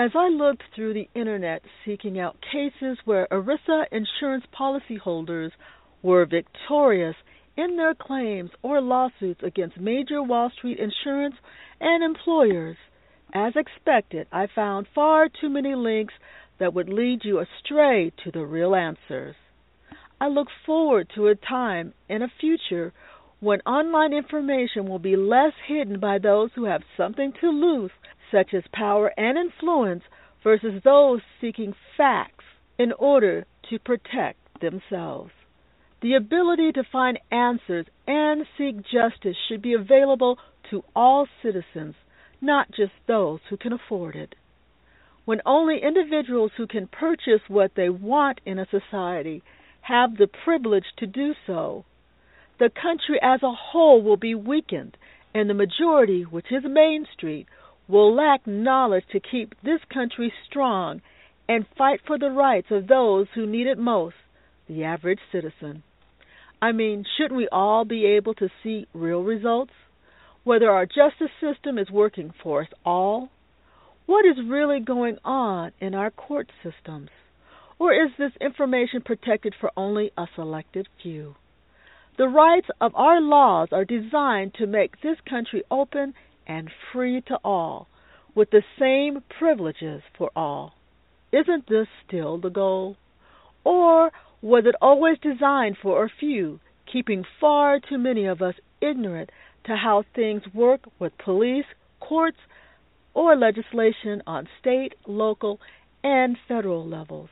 As I looked through the internet seeking out cases where ERISA insurance policyholders were victorious in their claims or lawsuits against major Wall Street insurance and employers, as expected, I found far too many links that would lead you astray to the real answers. I look forward to a time in a future when online information will be less hidden by those who have something to lose such as power and influence, versus those seeking facts in order to protect themselves. The ability to find answers and seek justice should be available to all citizens, not just those who can afford it. When only individuals who can purchase what they want in a society have the privilege to do so, the country as a whole will be weakened, and the majority, which is Main Street, will lack knowledge to keep this country strong and fight for the rights of those who need it most, the average citizen. I mean, shouldn't we all be able to see real results? Whether our justice system is working for us all? What is really going on in our court systems? Or is this information protected for only a selected few? The rights of our laws are designed to make this country open and free to all, with the same privileges for all. Isn't this still the goal? Or was it always designed for a few, keeping far too many of us ignorant to how things work with police, courts, or legislation on state, local, and federal levels?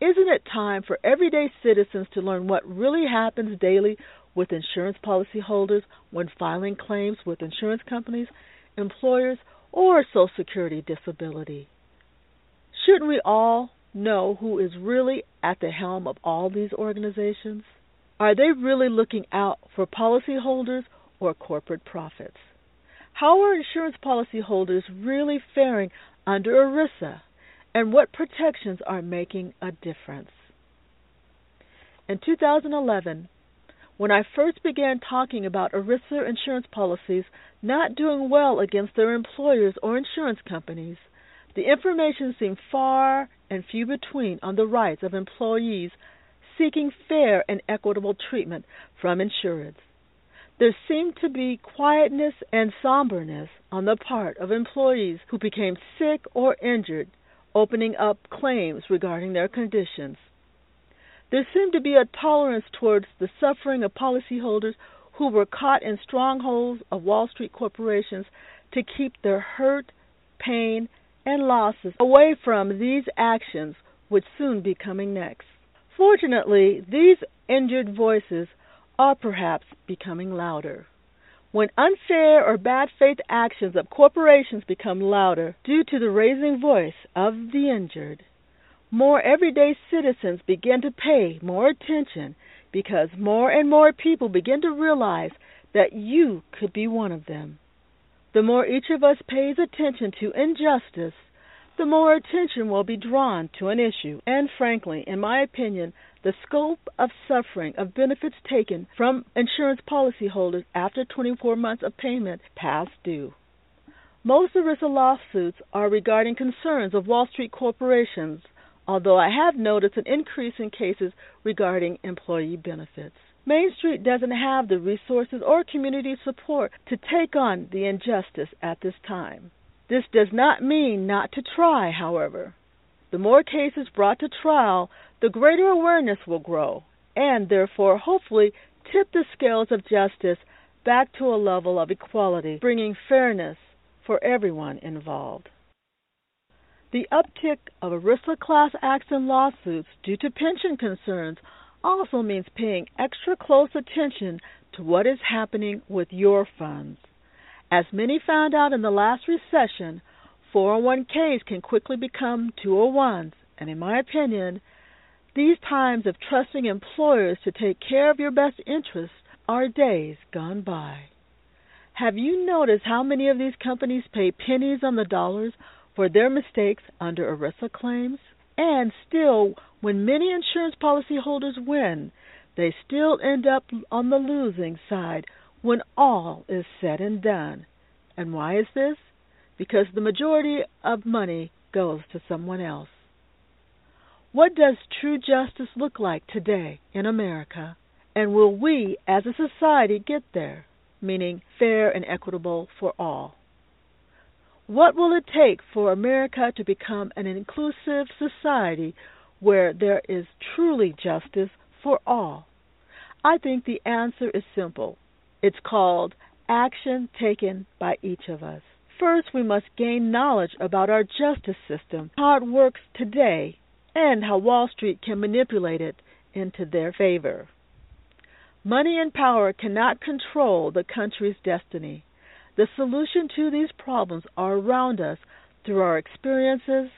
Isn't it time for everyday citizens to learn what really happens daily with insurance policyholders when filing claims with insurance companies, employers, or Social Security disability? Shouldn't we all know who is really at the helm of all these organizations? Are they really looking out for policyholders or corporate profits? How are insurance policyholders really faring under ERISA, and what protections are making a difference? In 2011, when I first began talking about ERISA insurance policies not doing well against their employers or insurance companies, the information seemed far and few between on the rights of employees seeking fair and equitable treatment from insureds. There seemed to be quietness and somberness on the part of employees who became sick or injured, opening up claims regarding their conditions. There seemed to be a tolerance towards the suffering of policyholders who were caught in strongholds of Wall Street corporations to keep their hurt, pain, and losses away from these actions would soon be coming next. Fortunately, these injured voices are perhaps becoming louder. When unfair or bad faith actions of corporations become louder due to the raising voice of the injured, more everyday citizens begin to pay more attention because more and more people begin to realize that you could be one of them. The more each of us pays attention to injustice, the more attention will be drawn to an issue, and frankly, in my opinion, the scope of suffering of benefits taken from insurance policyholders after 24 months of payment past due. Most ERISA lawsuits are regarding concerns of Wall Street corporations although I have noticed an increase in cases regarding employee benefits. Main Street doesn't have the resources or community support to take on the injustice at this time. This does not mean not to try, however. The more cases brought to trial, the greater awareness will grow, and therefore, hopefully, tip the scales of justice back to a level of equality, bringing fairness for everyone involved. The uptick of ERISA class action lawsuits due to pension concerns also means paying extra close attention to what is happening with your funds. As many found out in the last recession, 401ks can quickly become 201s, and in my opinion, these times of trusting employers to take care of your best interests are days gone by. Have you noticed how many of these companies pay pennies on the dollars for their mistakes under ERISA claims? And still, when many insurance policyholders win, they still end up on the losing side when all is said and done. And why is this? Because the majority of money goes to someone else. What does true justice look like today in America? And will we as a society get there? Meaning fair and equitable for all. What will it take for America to become an inclusive society where there is truly justice for all? I think the answer is simple. It's called action taken by each of us. First, we must gain knowledge about our justice system, how it works today, and how Wall Street can manipulate it into their favor. Money and power cannot control the country's destiny. The solution to these problems are around us through our experiences,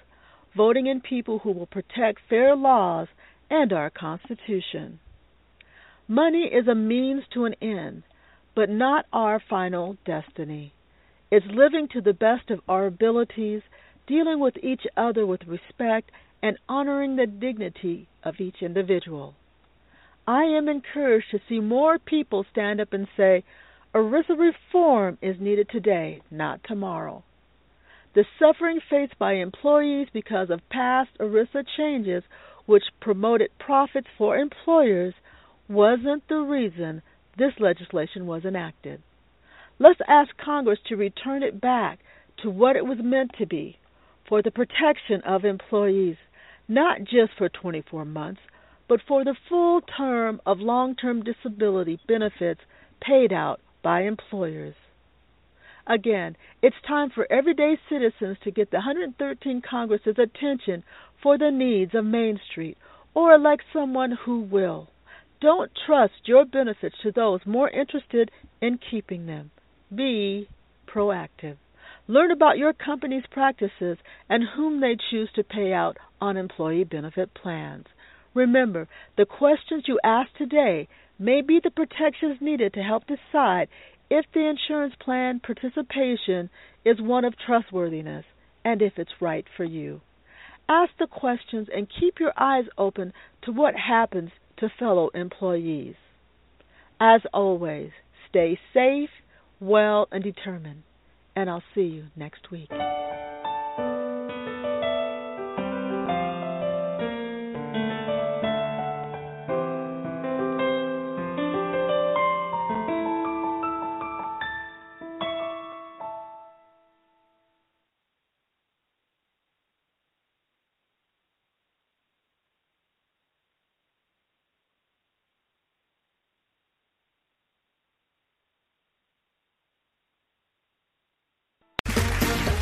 voting in people who will protect fair laws and our Constitution. Money is a means to an end, but not our final destiny. It's living to the best of our abilities, dealing with each other with respect, and honoring the dignity of each individual. I am encouraged to see more people stand up and say, ERISA reform is needed today, not tomorrow. The suffering faced by employees because of past ERISA changes, which promoted profits for employers, wasn't the reason this legislation was enacted. Let's ask Congress to return it back to what it was meant to be for the protection of employees, not just for 24 months, but for the full term of long term disability benefits paid out by employers. Again, it's time for everyday citizens to get the 113 Congress's attention for the needs of Main Street or elect someone who will. Don't trust your benefits to those more interested in keeping them. Be proactive. Learn about your company's practices and whom they choose to pay out on employee benefit plans. Remember, the questions you ask today may be the protections needed to help decide if the insurance plan participation is one of trustworthiness and if it's right for you. Ask the questions and keep your eyes open to what happens to fellow employees. As always, stay safe, well, and determined, and I'll see you next week.